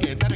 que te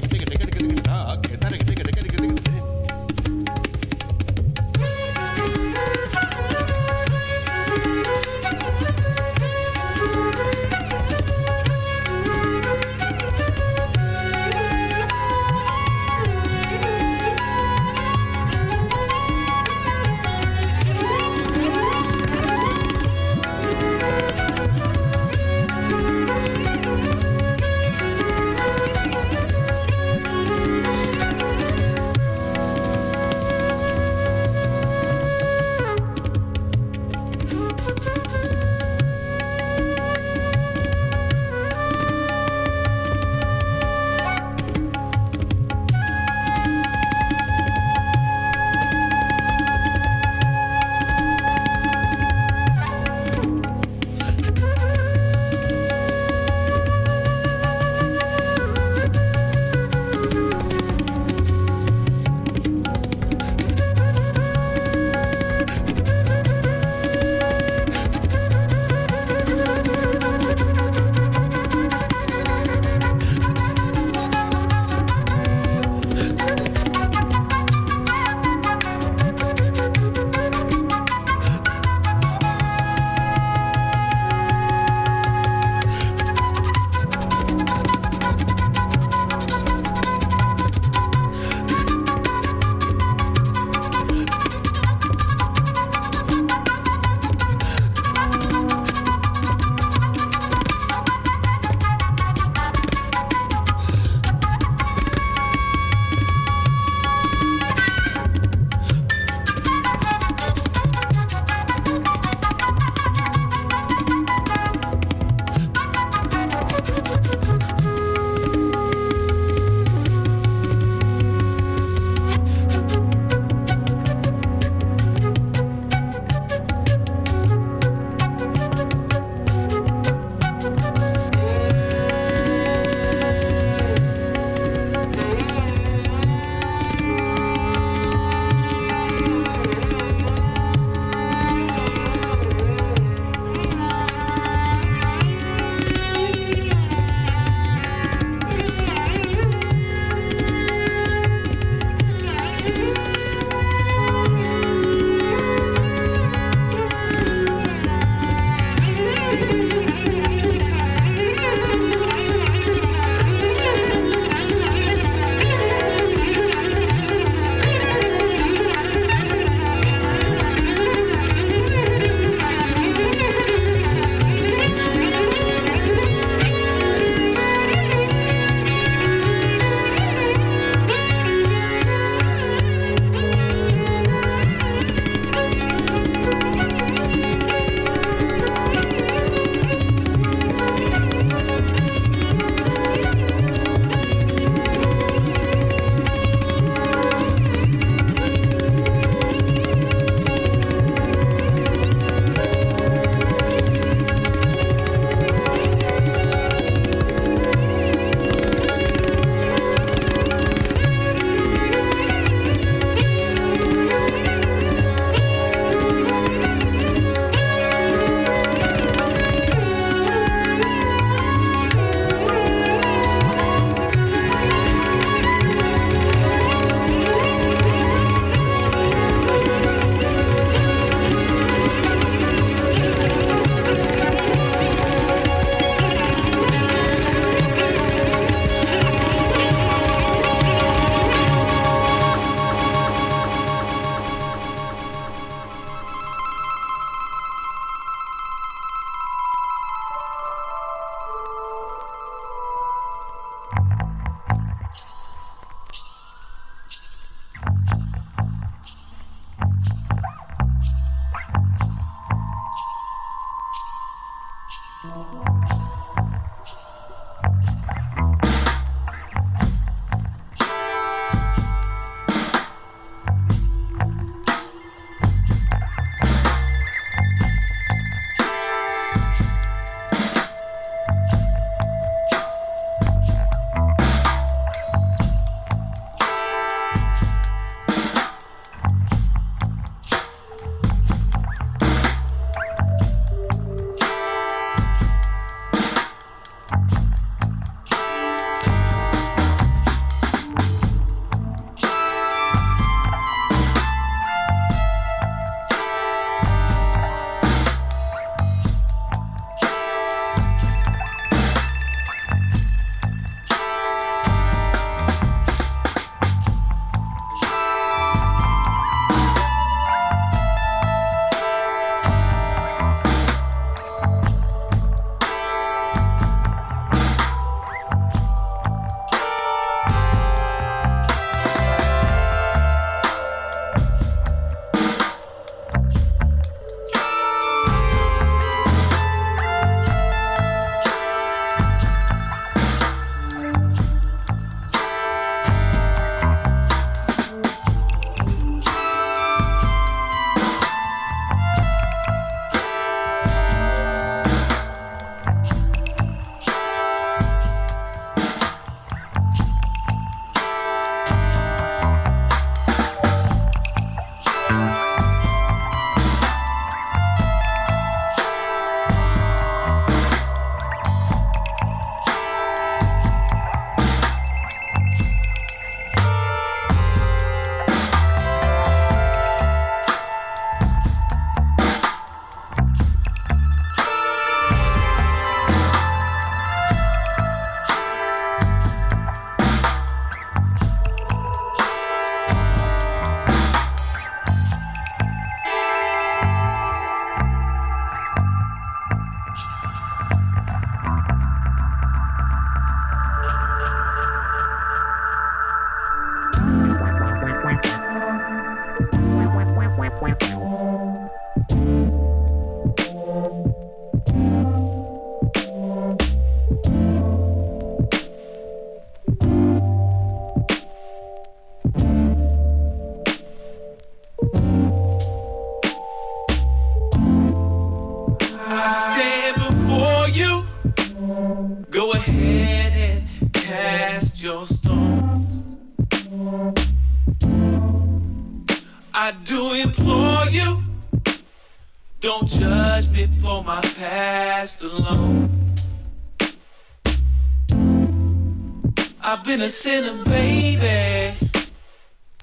a sinner, baby.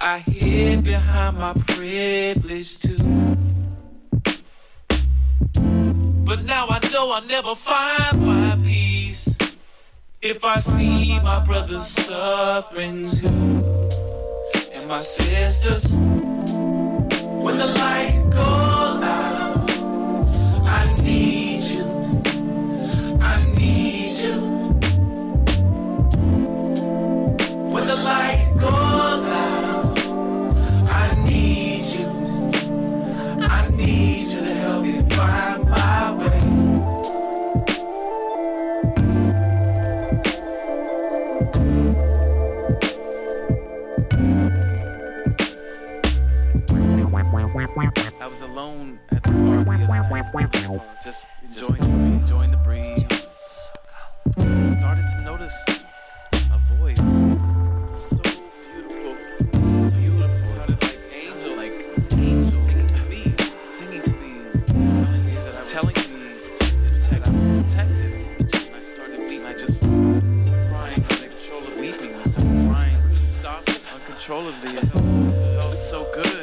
I hid behind my privilege too. But now I know I'll never find my peace if I see my brothers suffering too. And my sisters, when the light goes alone at the bar the other night, just enjoying, enjoying the breeze. Started to notice a voice. So beautiful, beautiful. Like singing to me, singing to me, telling me that I protected, protected. And I started weeping, I just started crying, weeping, I started crying. It felt so good.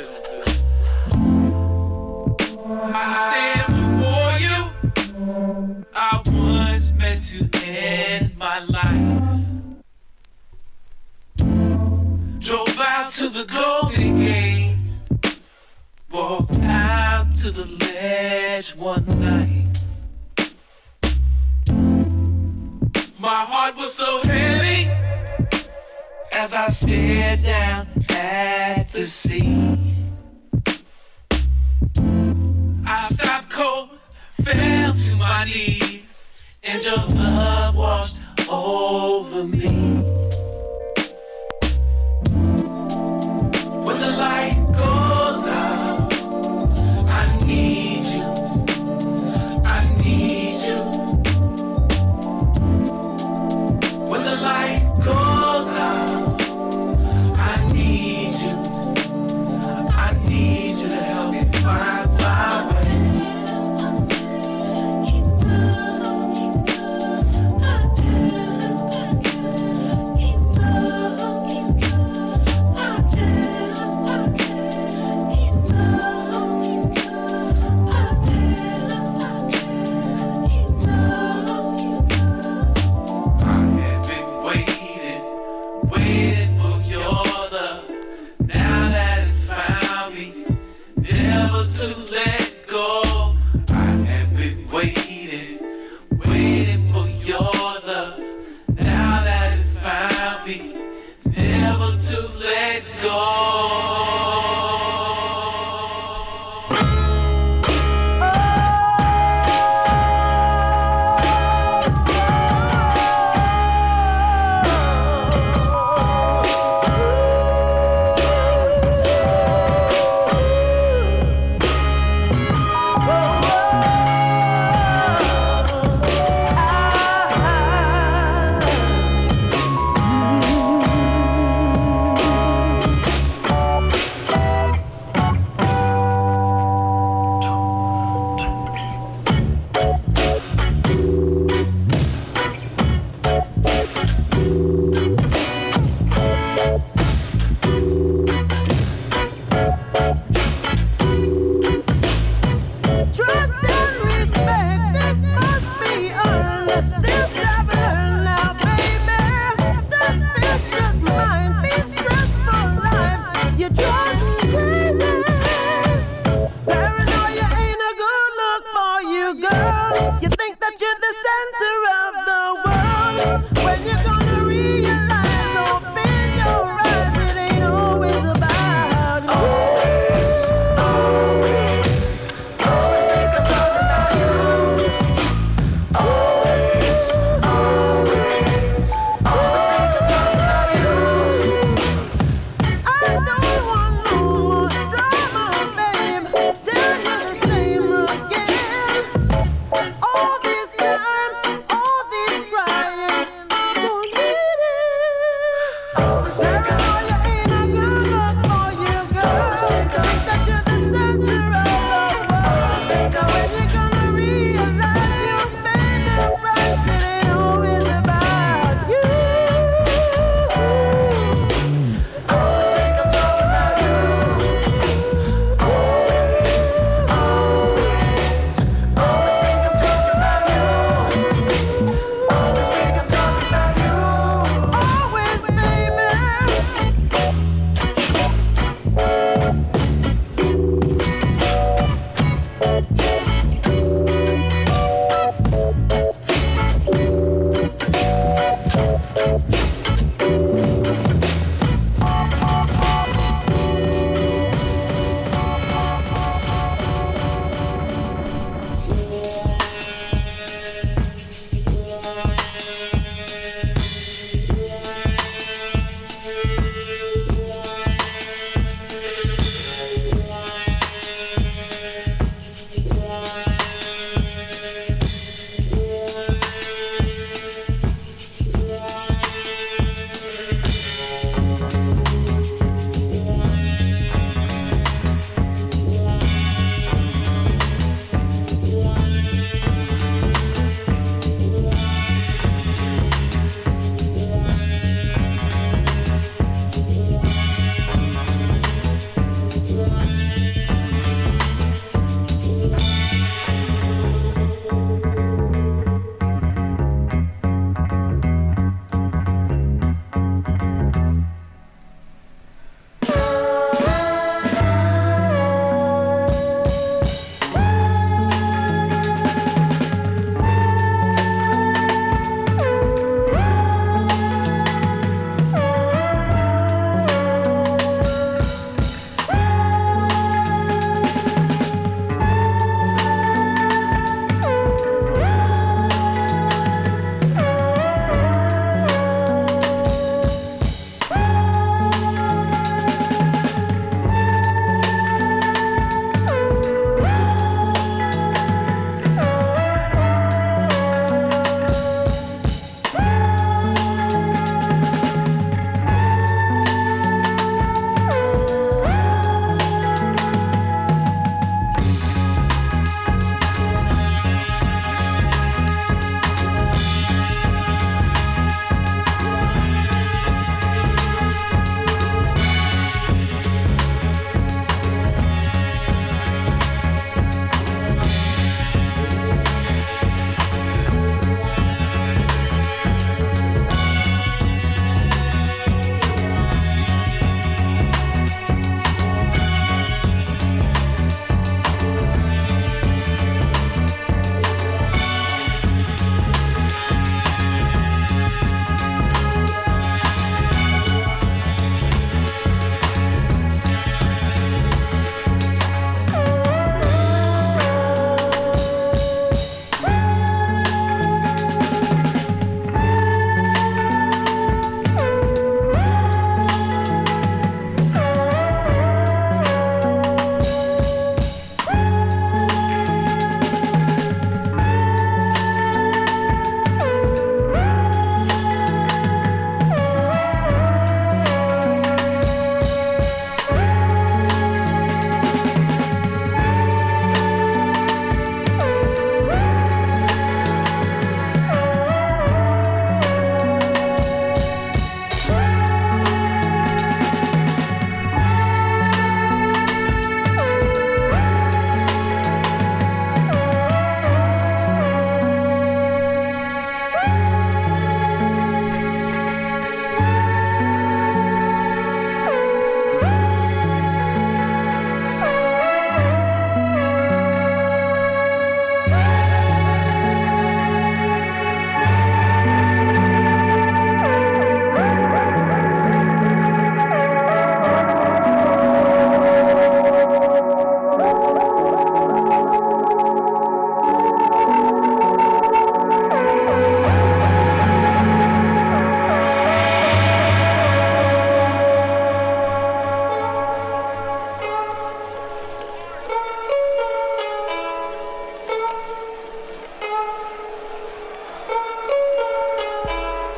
Drove out to the Golden Gate. Walked out to the ledge one night. My heart was so heavy as I stared down at the sea. I stopped cold, fell to my knees, and your love washed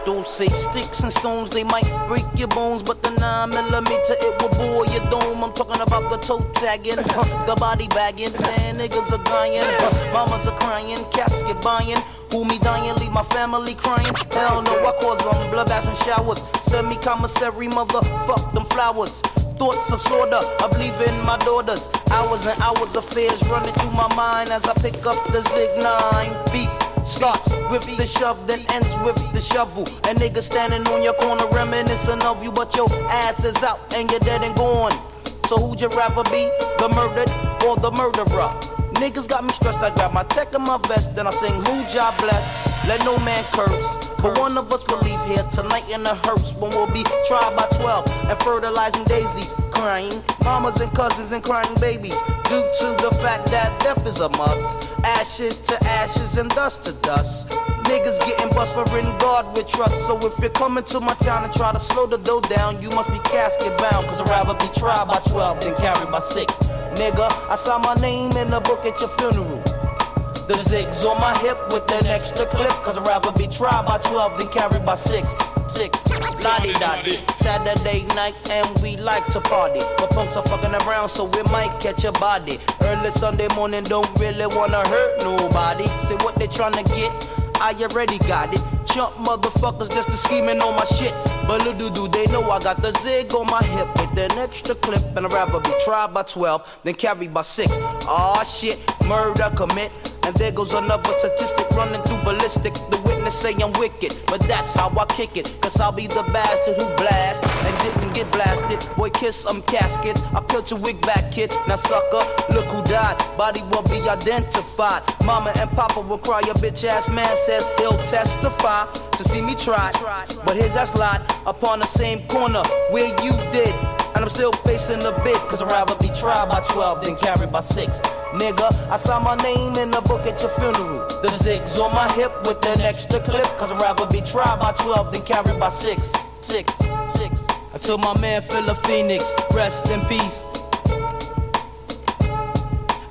Those say sticks and stones, they might break your bones, but the 9 millimeter it will bore your dome. I'm talking about the toe tagging, the body bagging. Man, niggas are dying, mamas are crying, casket buying. Who me dying, leave my family crying. Hell no, I cause them bloodbaths and showers. Send me commissary, motherfuck them flowers. Thoughts of slaughter, of leaving my daughters. Hours and hours of fears running through my mind as I pick up the Zig 9. Beef starts with the shove, then ends with the shovel. A nigga standing on your corner reminiscing of you, but your ass is out and you're dead and gone. So who'd you rather be, the murdered or the murderer? Niggas got me stressed, I got my tech in my vest, then I sing who job bless, let no man curse. But one of us will leave here tonight in a hearse when we'll be tried by 12 and fertilizing daisies, crying mamas and cousins and crying babies due to the fact that death is a must. Ashes to ashes and dust to dust. Niggas getting bust for in God with trust. So if you're coming to my town and try to slow the dough down, you must be casket bound. Cause I'd rather be tried by 12 than carried by 6. Nigga, I saw my name in the book at your funeral. The zigs on my hip with an extra clip. Cause I'd rather be tried by 12 than carried by 6. 6. Lottie. Saturday night and we like to party. But punks are fucking around so we might catch a body. Early Sunday morning don't really wanna hurt nobody. Say what they tryna get. I already got it. Chump motherfuckers just to scheming on my shit. But little do they know I got the zig on my hip with an extra clip. And I'd rather be tried by 12 than carried by 6. Aw shit, murder commit. And there goes another statistic running through ballistic. The witness say I'm wicked, but that's how I kick it. Cause I'll be the bastard who blast and didn't get blasted. Boy, kiss some caskets. I peeled your wig back, kid. Now, sucker, look who died. Body won't be identified. Mama and Papa will cry. Your bitch ass man says he'll testify to see me try. But his ass lied upon the same corner where you did. And I'm still facing the bid, cause I'd rather be tried by 12 than carried by 6. Nigga, I saw my name in the book at your funeral. The zigs on my hip with an extra clip, cause I'd rather be tried by 12 than carried by 6. 6, 6. I told my man Philip Phoenix, rest in peace.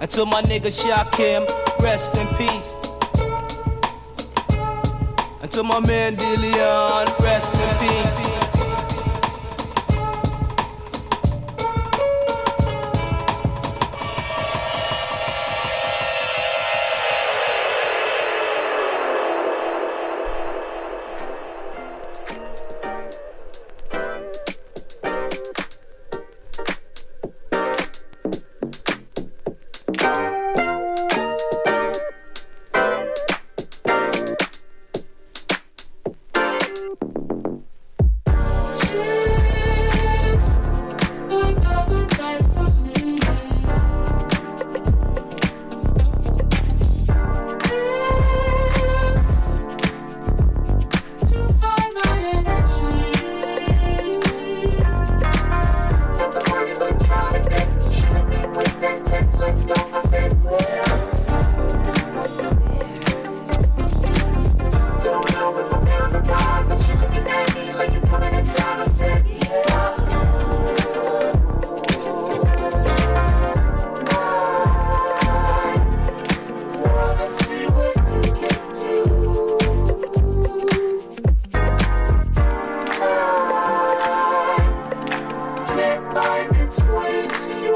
Told my nigga Shakim, rest in peace. Told my man Dillion, rest in peace.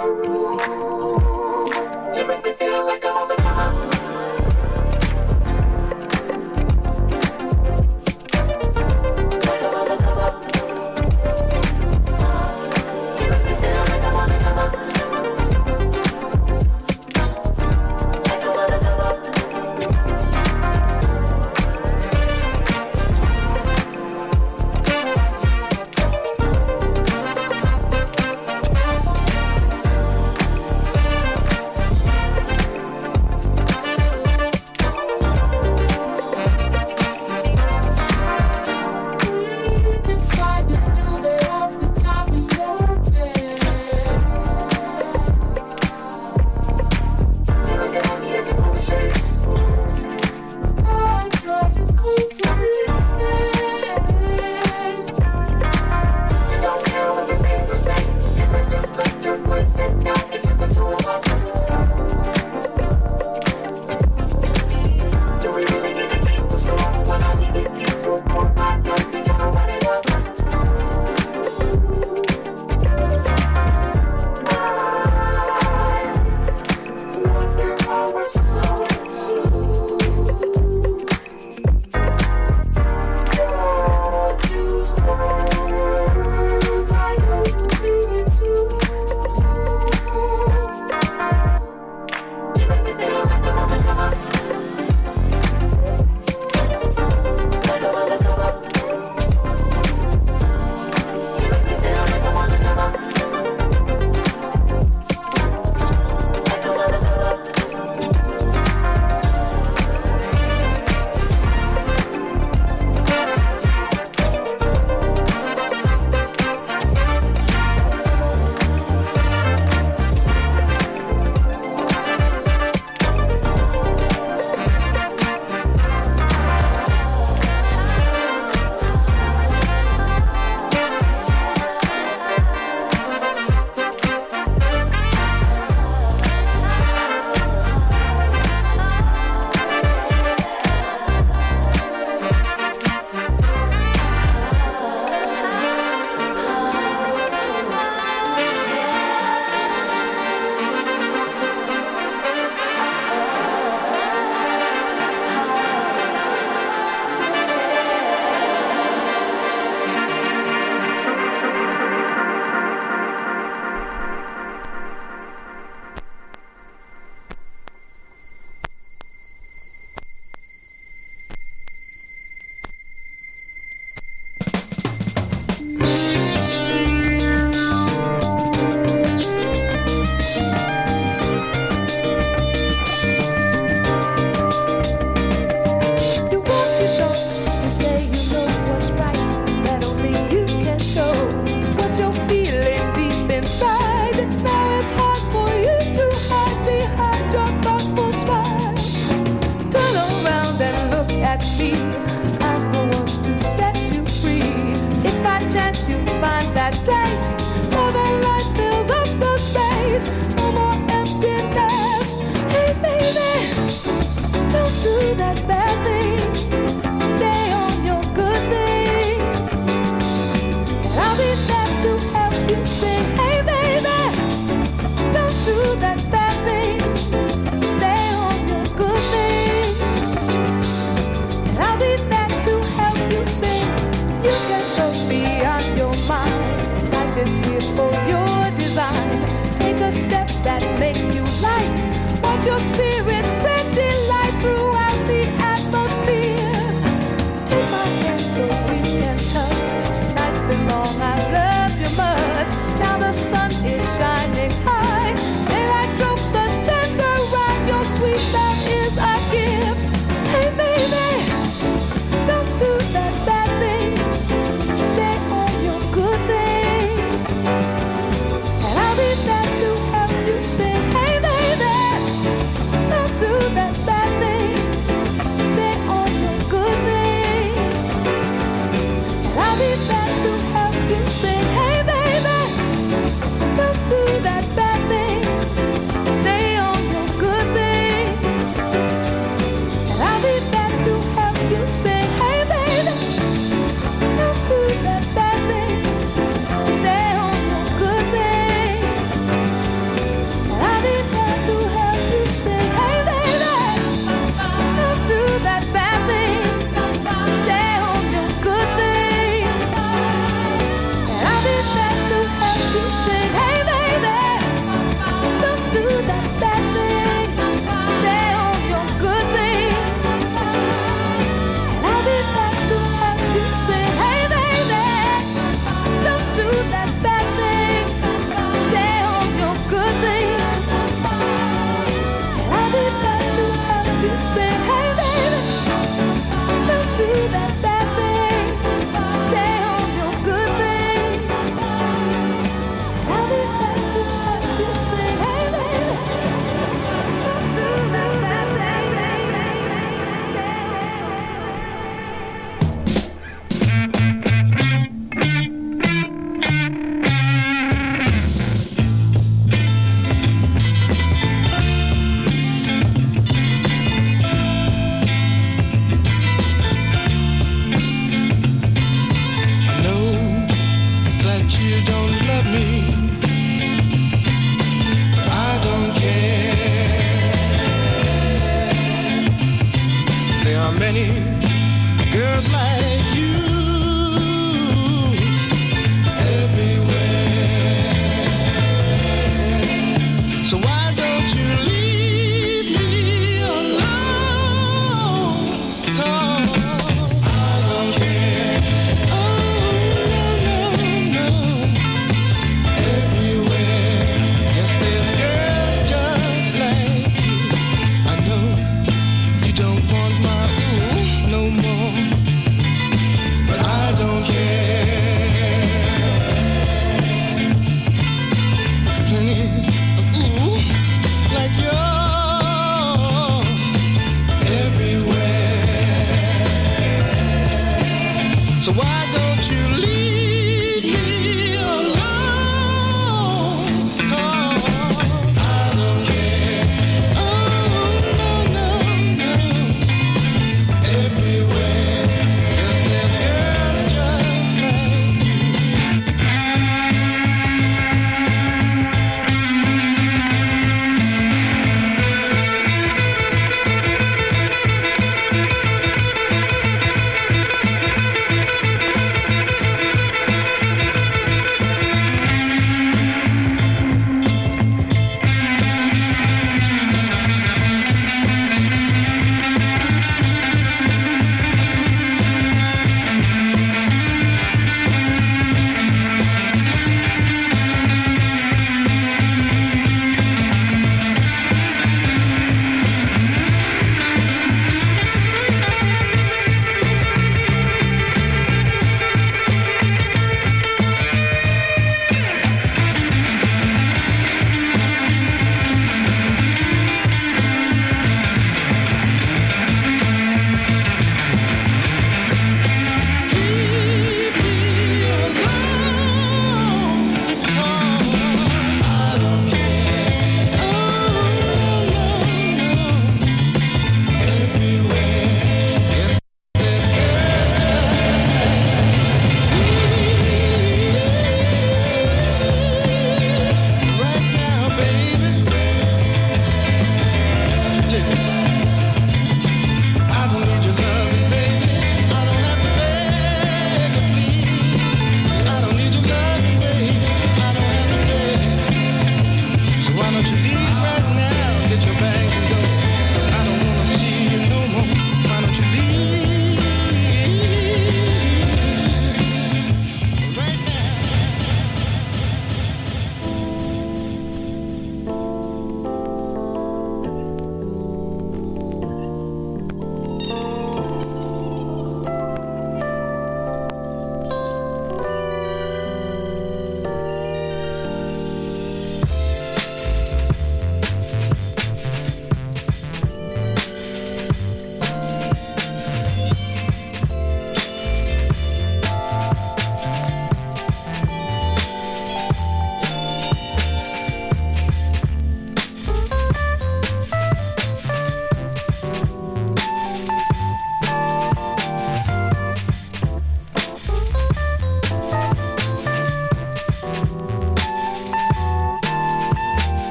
Oh.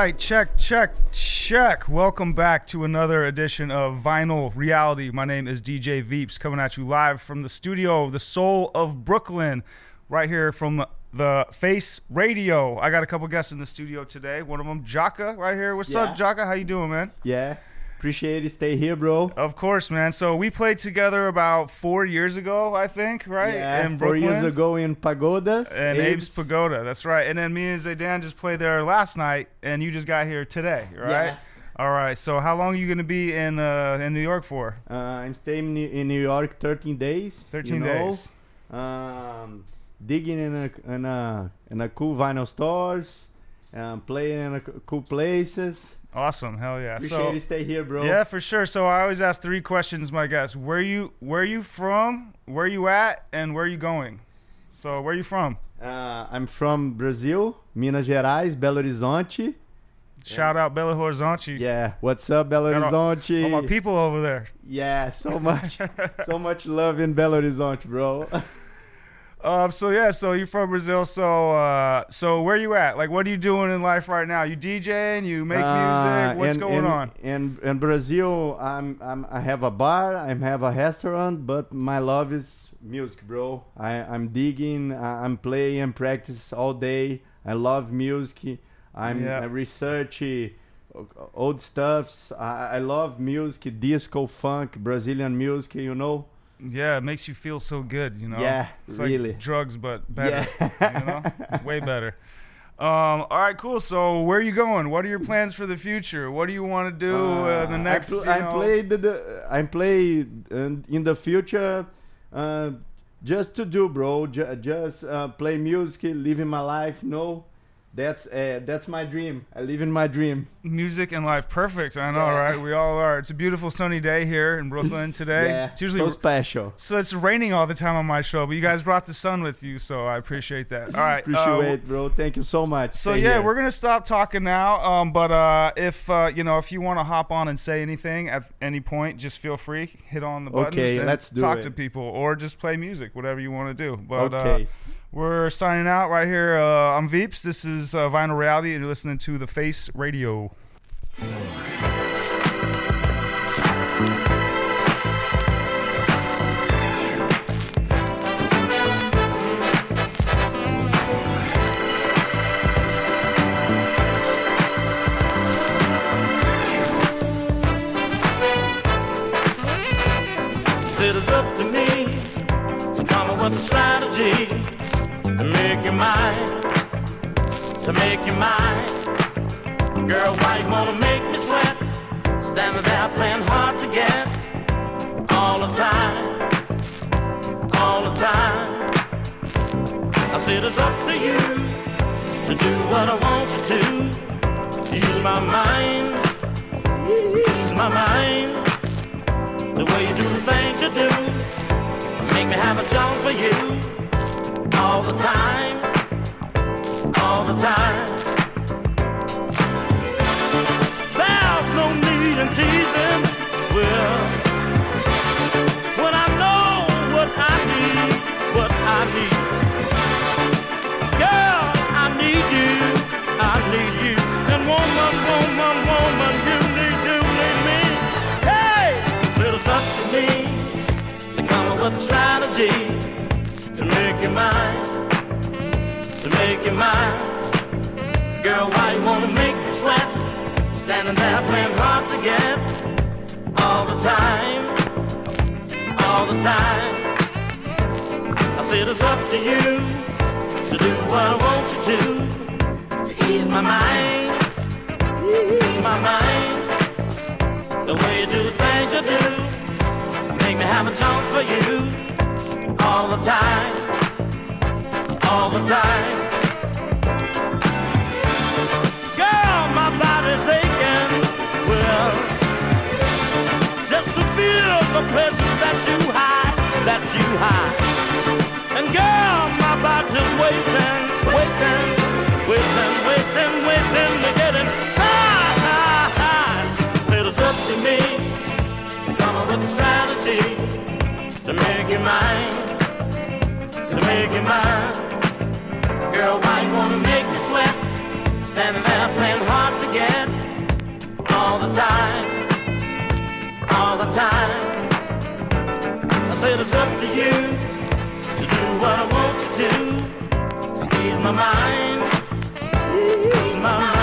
Right, check, check, check. Welcome back to another edition of Vinyl Reality. My name is DJ Veeps, coming at you live from the studio, the soul of Brooklyn, right here from the Face Radio. I got a couple guests in the studio today. One of them, Jaka, right here. What's up, Yeah. Jaka? How you doing, man? Yeah. Appreciate it. Stay here, bro. Of course, man. So we played together about four years ago, I think, right? Yeah. in Four years ago in Pagodas. And Abe's Pagoda, that's right. And then me and Zaidan just played there last night, and you just got here today, right? Yeah. All right. So how long are you gonna be in uh, in New York for? Uh, I'm staying in- New York 13 days. 13 you know? days. Um, digging in a in a in a cool vinyl stores. Um, playing in a cool places. Awesome. Hell yeah. Appreciate so it. Stay here, bro. yeah, for sure. So I always ask three questions, my guests. Where you where you from? Where you at? And where you going? So where you from? Uh, I'm from Brazil, Minas Gerais, Belo Horizonte. Shout out Belo Horizonte. Yeah. What's up, Belo all- Horizonte? All my people over there. Yeah, so much, so much love in Belo Horizonte, bro. Um. So yeah. So you're from Brazil. So uh. So where you at? Like, what are you doing in life right now? You DJing? You make Uh, music? What's in- going in, on? In in Brazil, I'm, I'm I have a bar, I have a restaurant, but my love is music, bro. I I'm digging, I'm playing, and practice all day. I love music. I'm Yeah. I research old stuffs. I, I love music, disco, funk, Brazilian music. You know. Yeah, it makes you feel so good, you know. Yeah, it's really. Like drugs, but better. Yeah. you know, way better. Um, all right, cool. So, where are you going? What are your plans for the future? What do you want to do uh, the Uh, next? I, pl- I played the, the I play in the future, uh, just to do, bro. Ju- just uh, play music, living my life. No, that's uh, that's my dream. I live in my dream. music and life. Perfect. I know, Yeah. right? We all are. It's a beautiful sunny day here in Brooklyn today. Yeah, It's usually so special. so it's raining all the time on my show, but you guys brought the sun with you, so I appreciate that. All right. uh, Appreciate, it, bro. Thank you so much. So Stay yeah, here. we're gonna stop talking now. Um, but uh, if uh, you know, if you want to hop on and say anything at any point, just feel free. Hit on the buttons. Okay, let's do talk it. to people or just play music, whatever you want to do. But Okay. We're signing out right here. Uh, I'm Veeps. This is uh, Vinyl Reality, and you're listening to the Face Radio. It is up to me to come up with a strategy to make you mine, to make you mine. Girl, why you wanna make me sweat? Standing there playing hard to get all the time, all the time. I said it's up to you to do what I want you to. Use my mind, use my mind. The way you do the things you do, make me have a chance for you all the time, all the time. There's no need in teasing. Well, make you mine, to make you mine. Girl, why you wanna make me sweat? Standing there playing hard to get all the time, all the time. I said it's up to you to do what I want you to, to ease my mind, ease my mind. The way you do the things you do, make me have a chance for you all the time, all the time. Girl, my body's aching, well, just to feel the pleasure that you hide, that you hide. And girl, my body's waiting, waiting, waiting, waiting, waiting to get high. Said it's up to me come up with a strategy to make you mine, to make you mine. Girl, why you wanna make me sweat? Standing there playing hard to get all the time, all the time. I said it's up to you to do what I want you to, to ease my mind, ease my mind.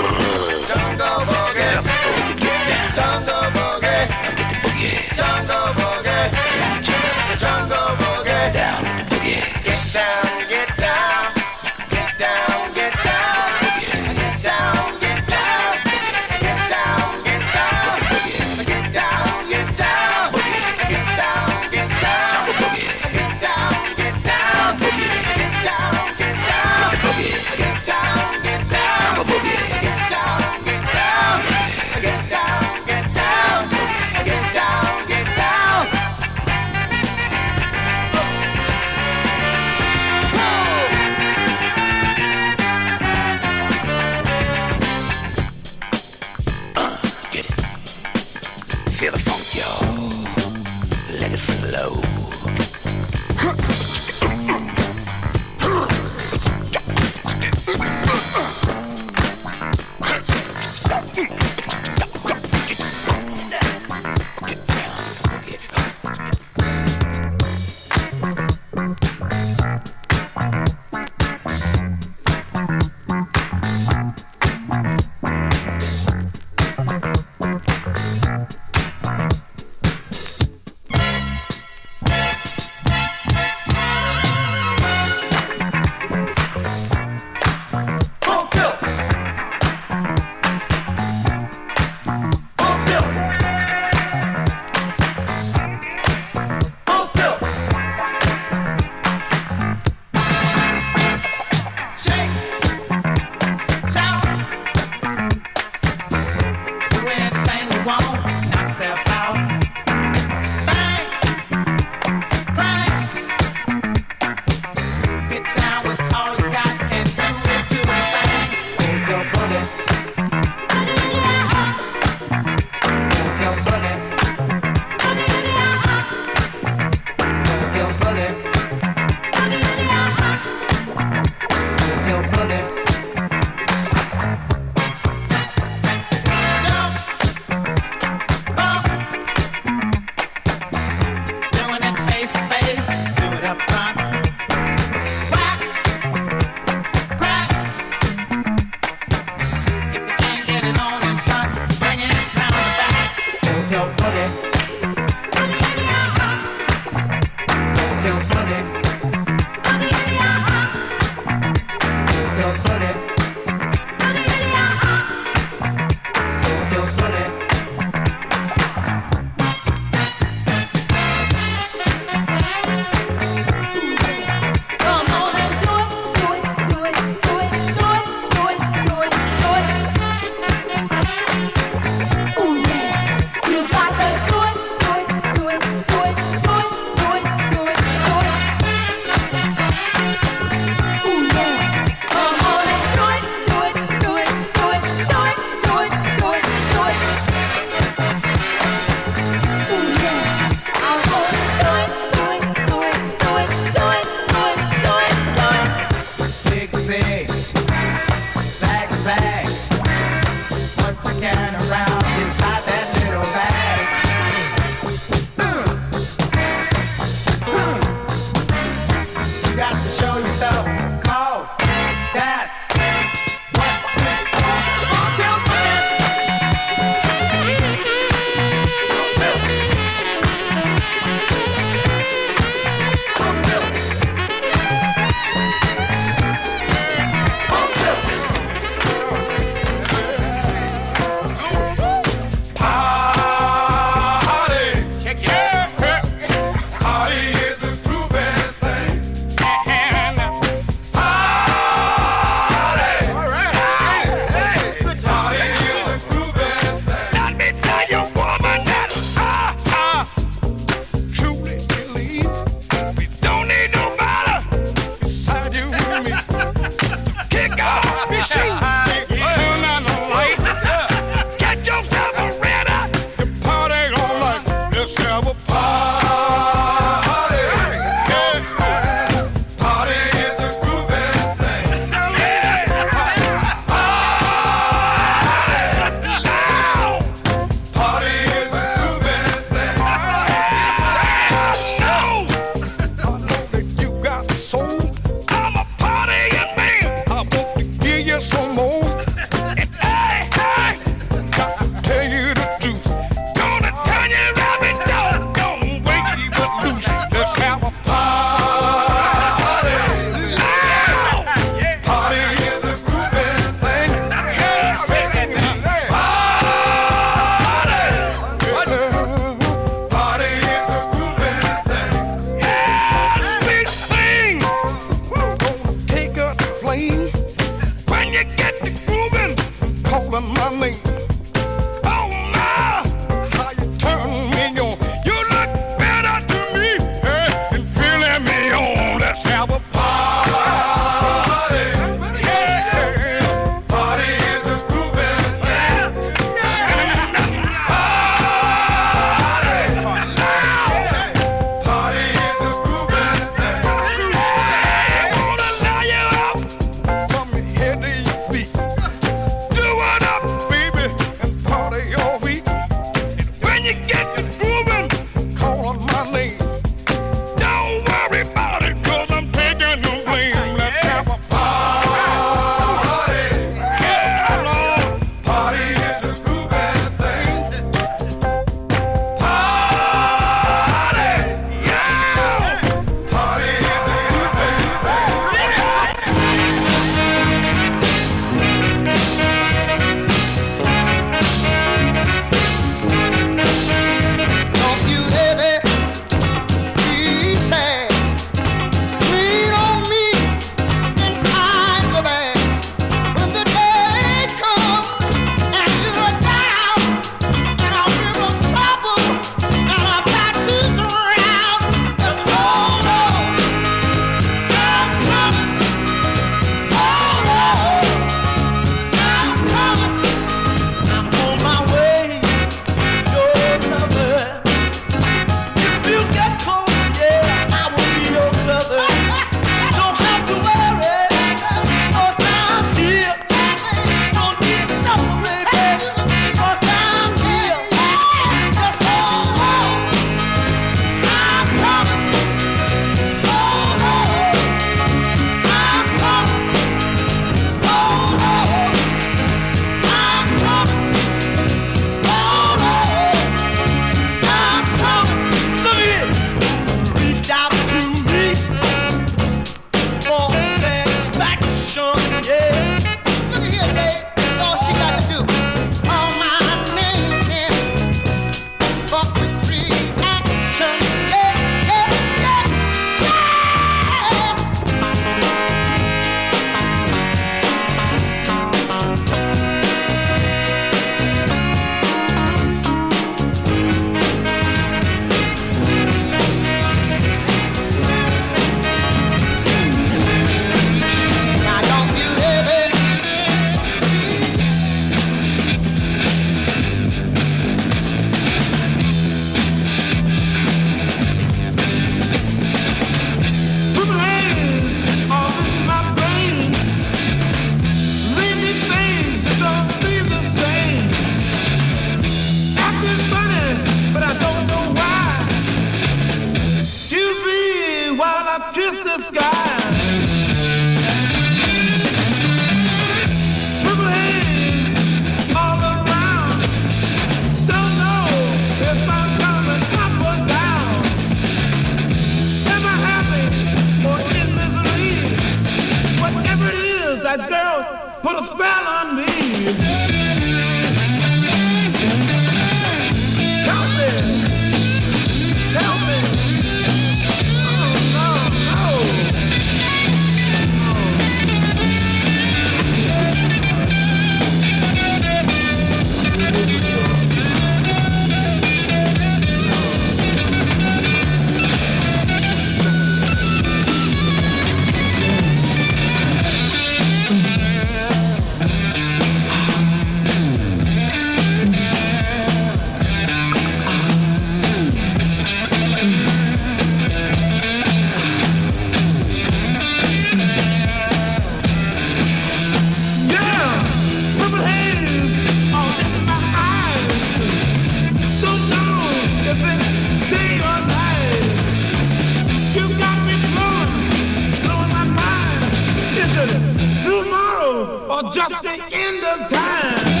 just the end of time.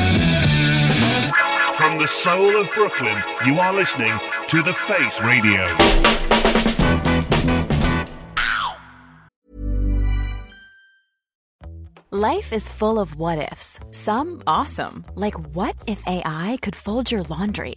From the soul of Brooklyn, you are listening to The Face Radio. Life is full of what ifs, some awesome, like what if AI could fold your laundry?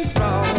was feeling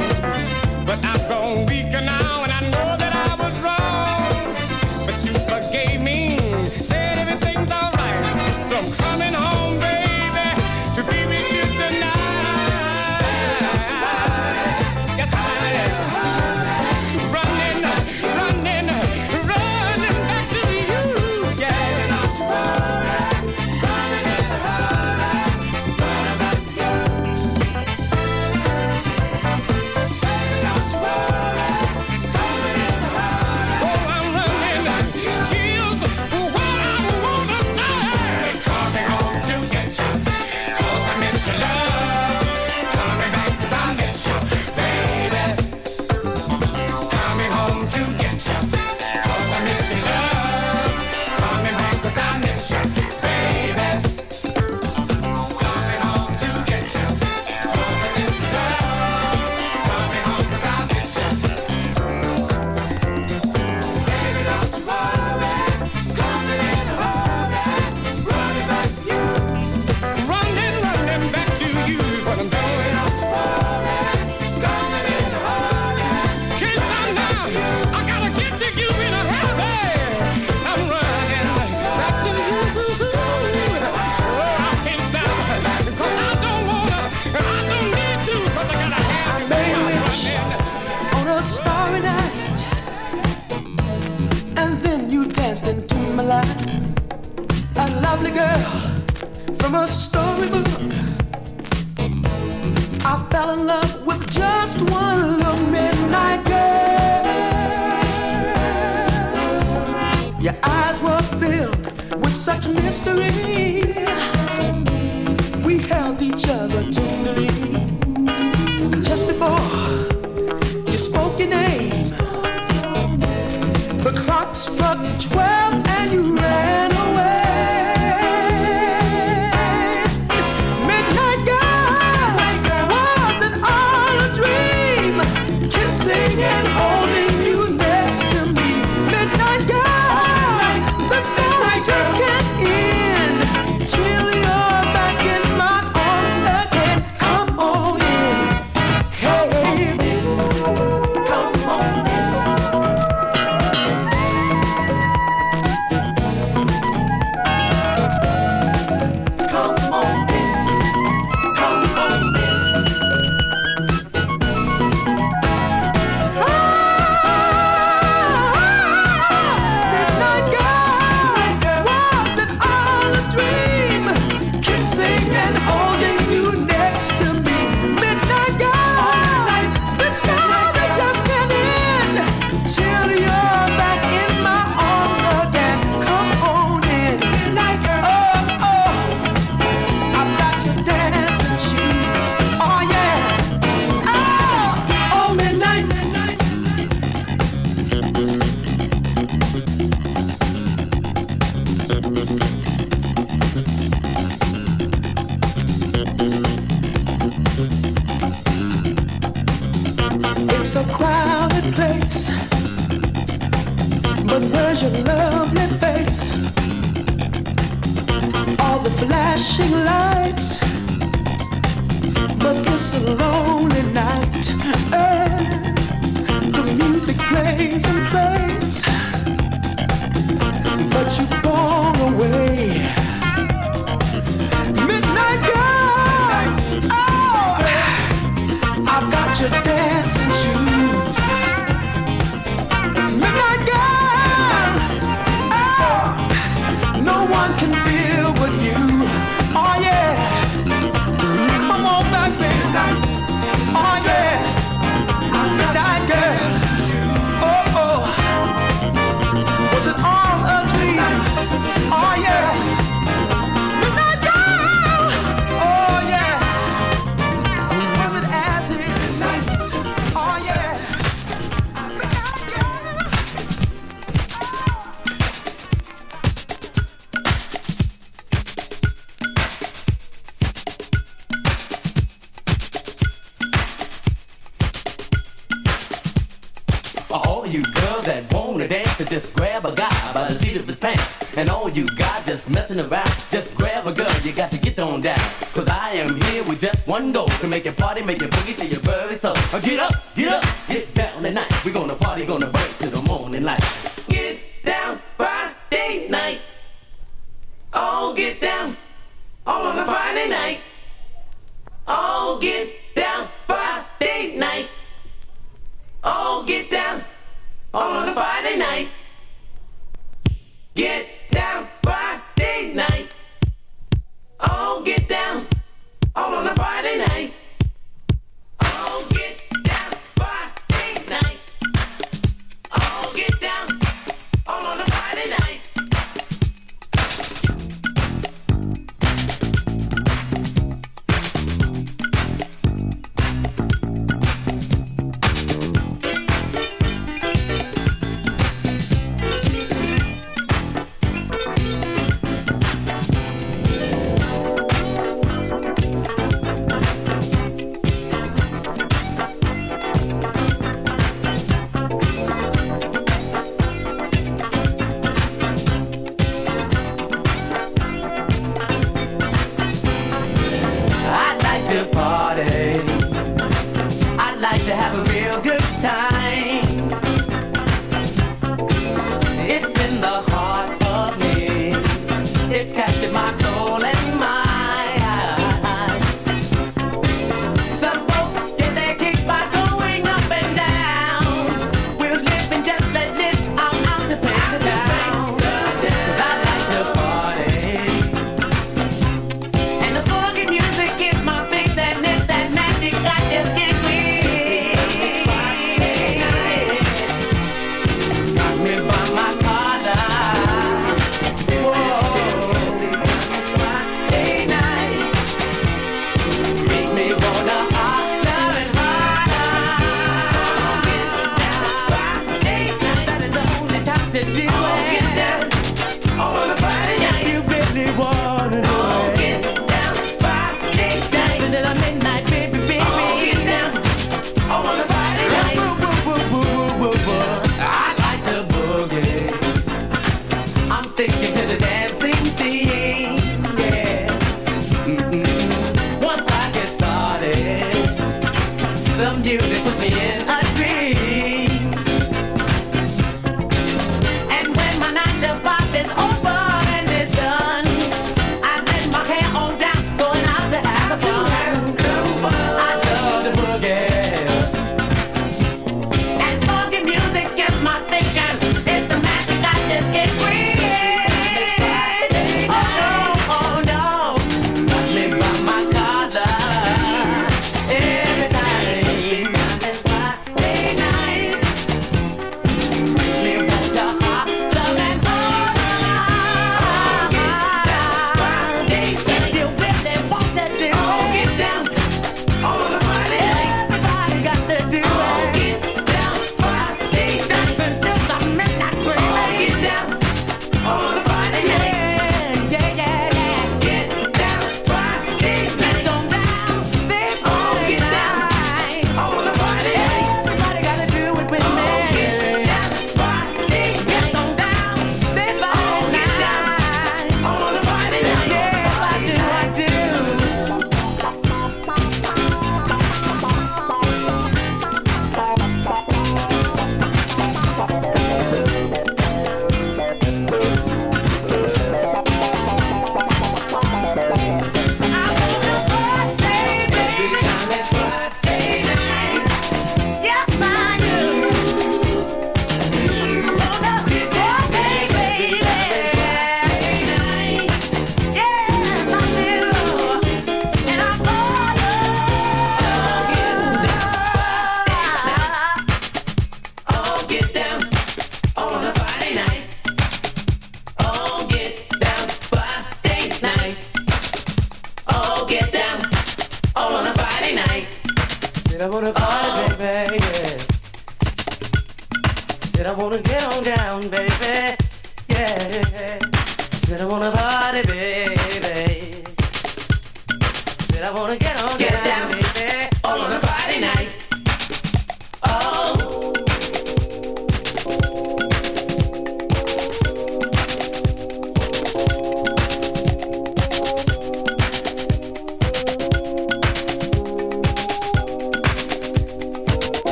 to make your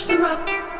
Push the rock.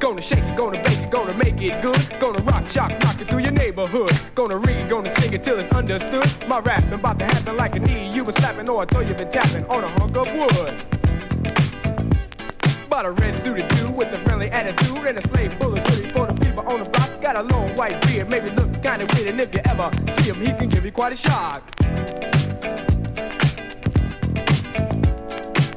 Gonna shake it, gonna bake it, gonna make it good. Gonna rock, shock, rock it through your neighborhood. Gonna read, gonna sing it till it's understood. My rapping about to happen like a knee. You been slapping or I thought you been tapping on a hunk of wood. But a red suited dude with a friendly attitude and a slave full of goodies for the people on the block. Got a long white beard, maybe looks kinda weird, and if you ever see him, he can give you quite a shock.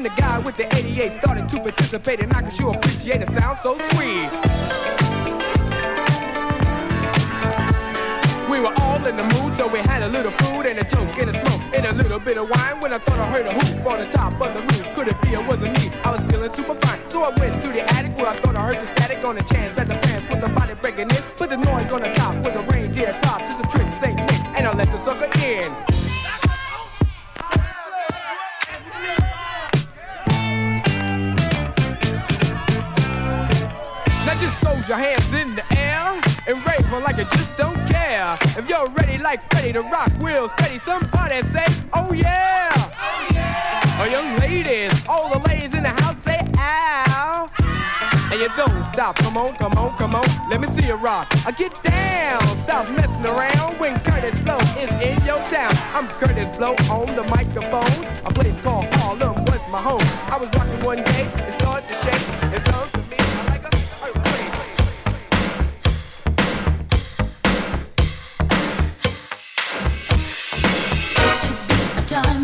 And the guy with the 88 started to participate, and I could sure appreciate a sound so sweet. We were all in the mood, so we had a little food and a joke and a smoke and a little bit of wine. When I thought I heard a hoop on the top of the roof, could it be it wasn't me? I was feeling super fine, so I went to the attic where I thought I heard the static on the chance that the fans was somebody breaking in. Put the noise on the top with a reindeer top, your hands in the air and rave on like you just don't care. If you're ready like Freddie to rock, real steady, somebody say, oh yeah. Oh yeah. Oh, young ladies, all the ladies in the house say, ow. And you don't stop, come on, come on, come on, let me see you rock. I get down, stop messing around when Kurtis Blow is in your town. I'm Kurtis Blow on the microphone. A place called Harlem was my home. I was rocking one day, it started to shake. It sung time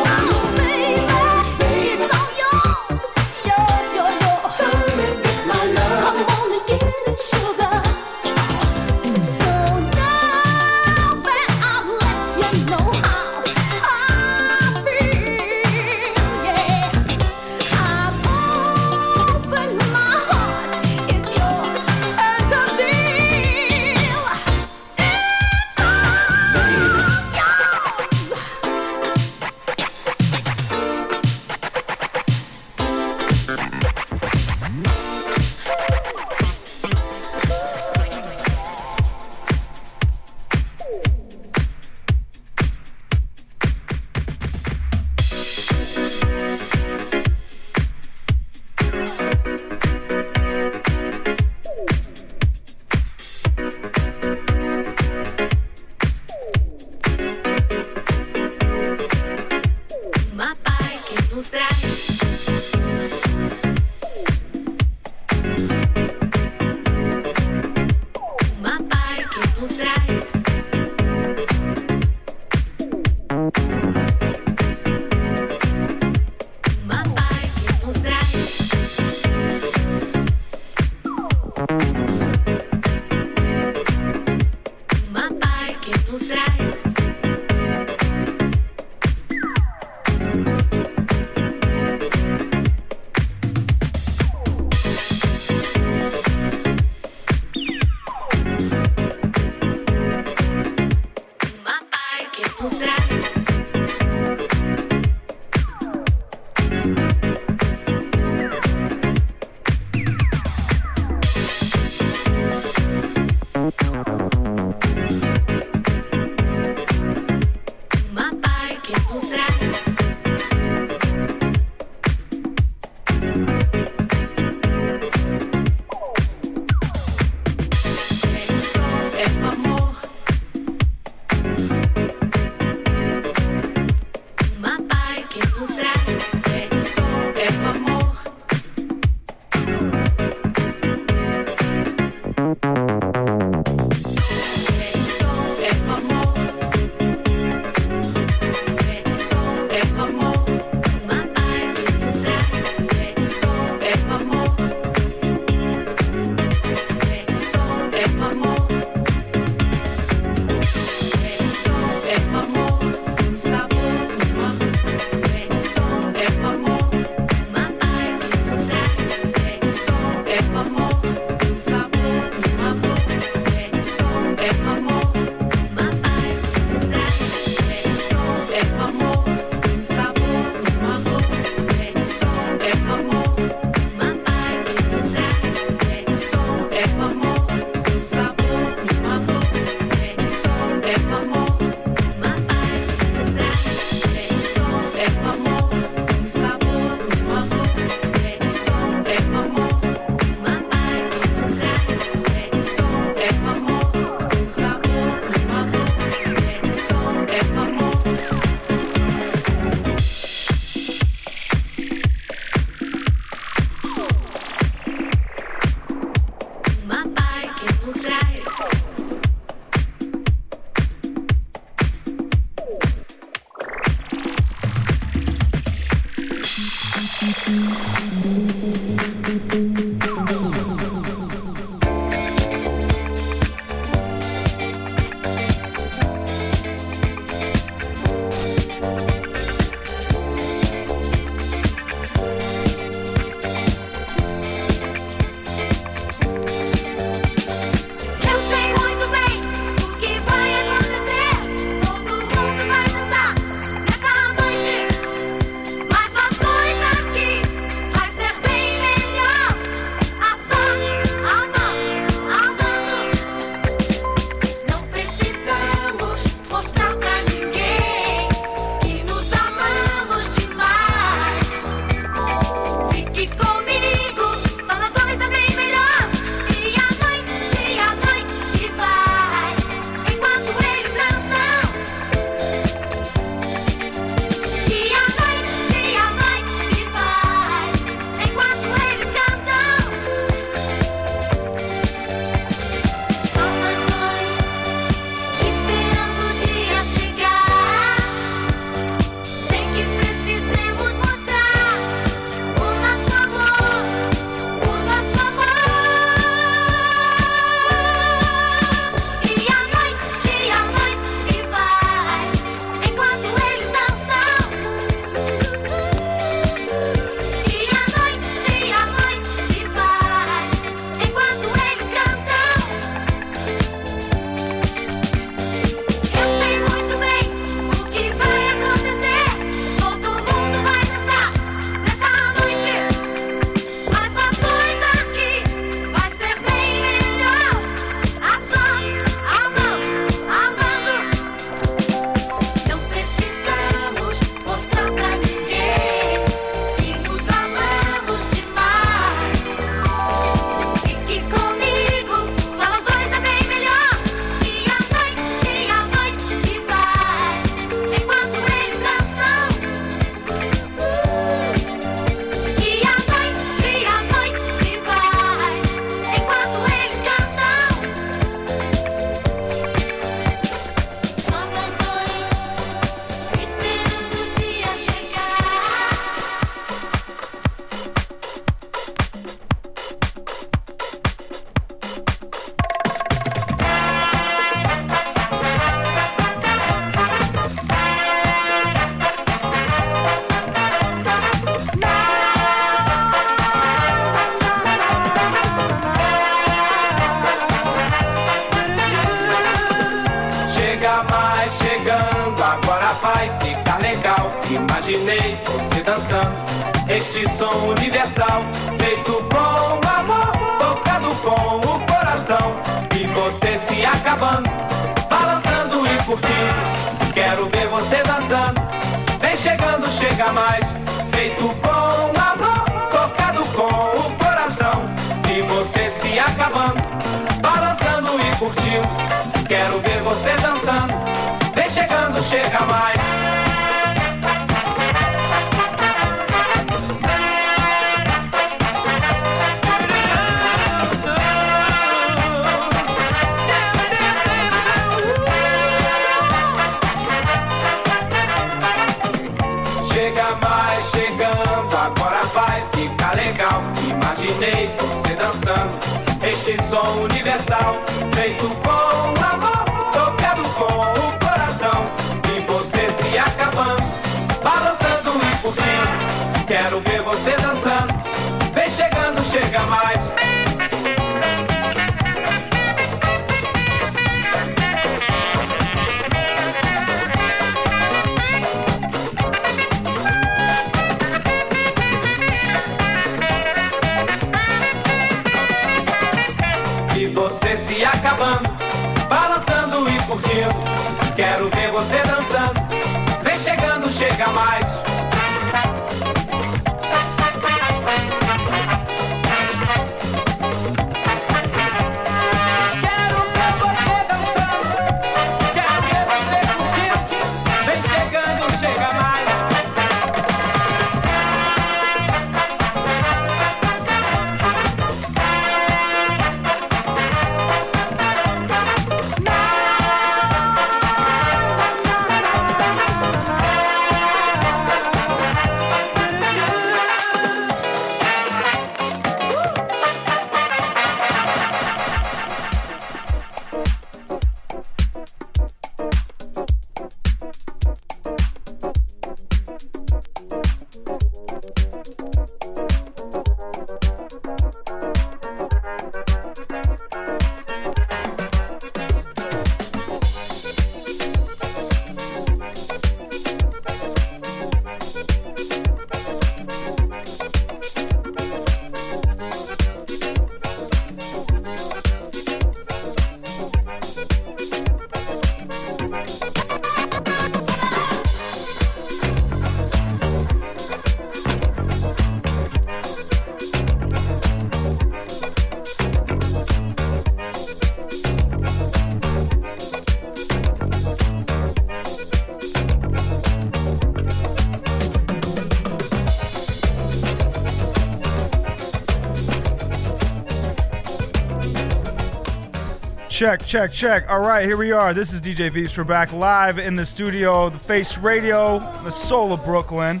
Check, check, check. All right, here we are. This is DJ Veeps. We're back live in the studio, the Face Radio, the soul of Brooklyn.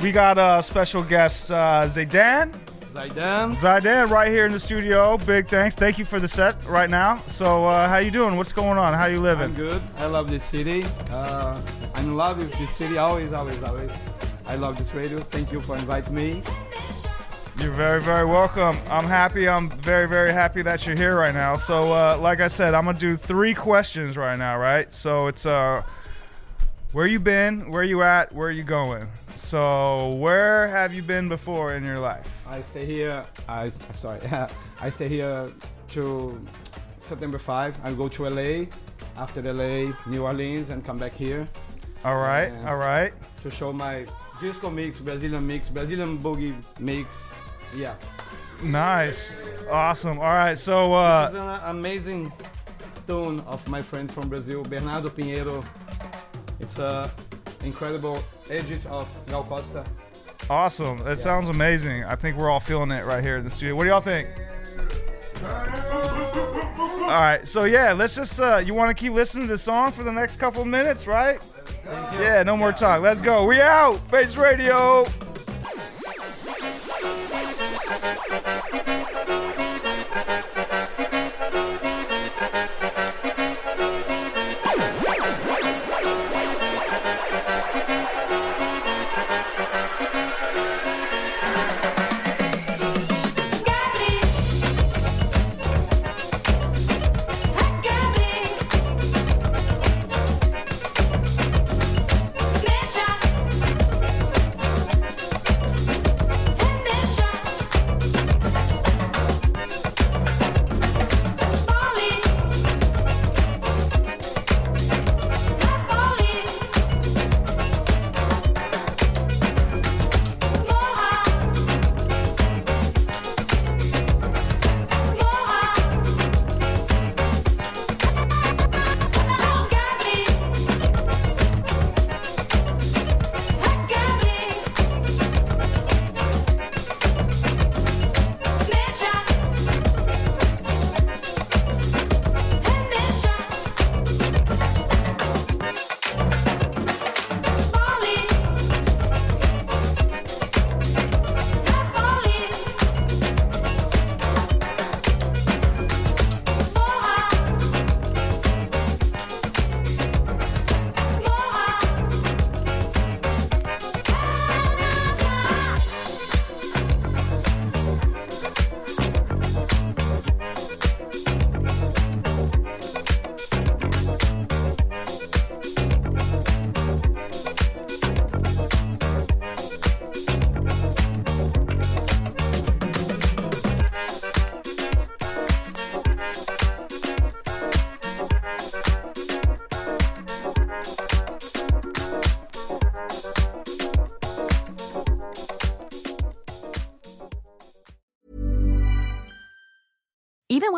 We got a special guest, uh, Zaidan. Zaidan. Zaidan, right here in the studio. Big thanks. Thank you for the set right now. So, uh, how you doing? What's going on? How you living? I'm good. I love this city. Uh, I'm in love with this city. Always, always, always. I love this radio. Thank you for inviting me. You're very, very welcome. I'm happy. I'm very, very happy that you're here right now. So, uh, like I said, I'm gonna do three questions right now, right? So it's uh, where you been, where you at, where you going. So, where have you been before in your life? I stay here. I sorry. I stay here to September 5. I go to LA. After LA, New Orleans, and come back here. All right. All right. To show my disco mix, Brazilian mix, Brazilian boogie mix. Yeah. Nice, awesome. All right, so uh, this is an amazing tune of my friend from Brazil, Bernardo Pinheiro. It's a incredible edit of Gal Costa. awesome. That sounds amazing. I think we're all feeling it right here in the studio. What do y'all think? All right, so yeah, let's just. Uh, you want to keep listening to the song for the next couple minutes, right? Yeah, no more talk. Let's go. We out. Face Radio. Mexa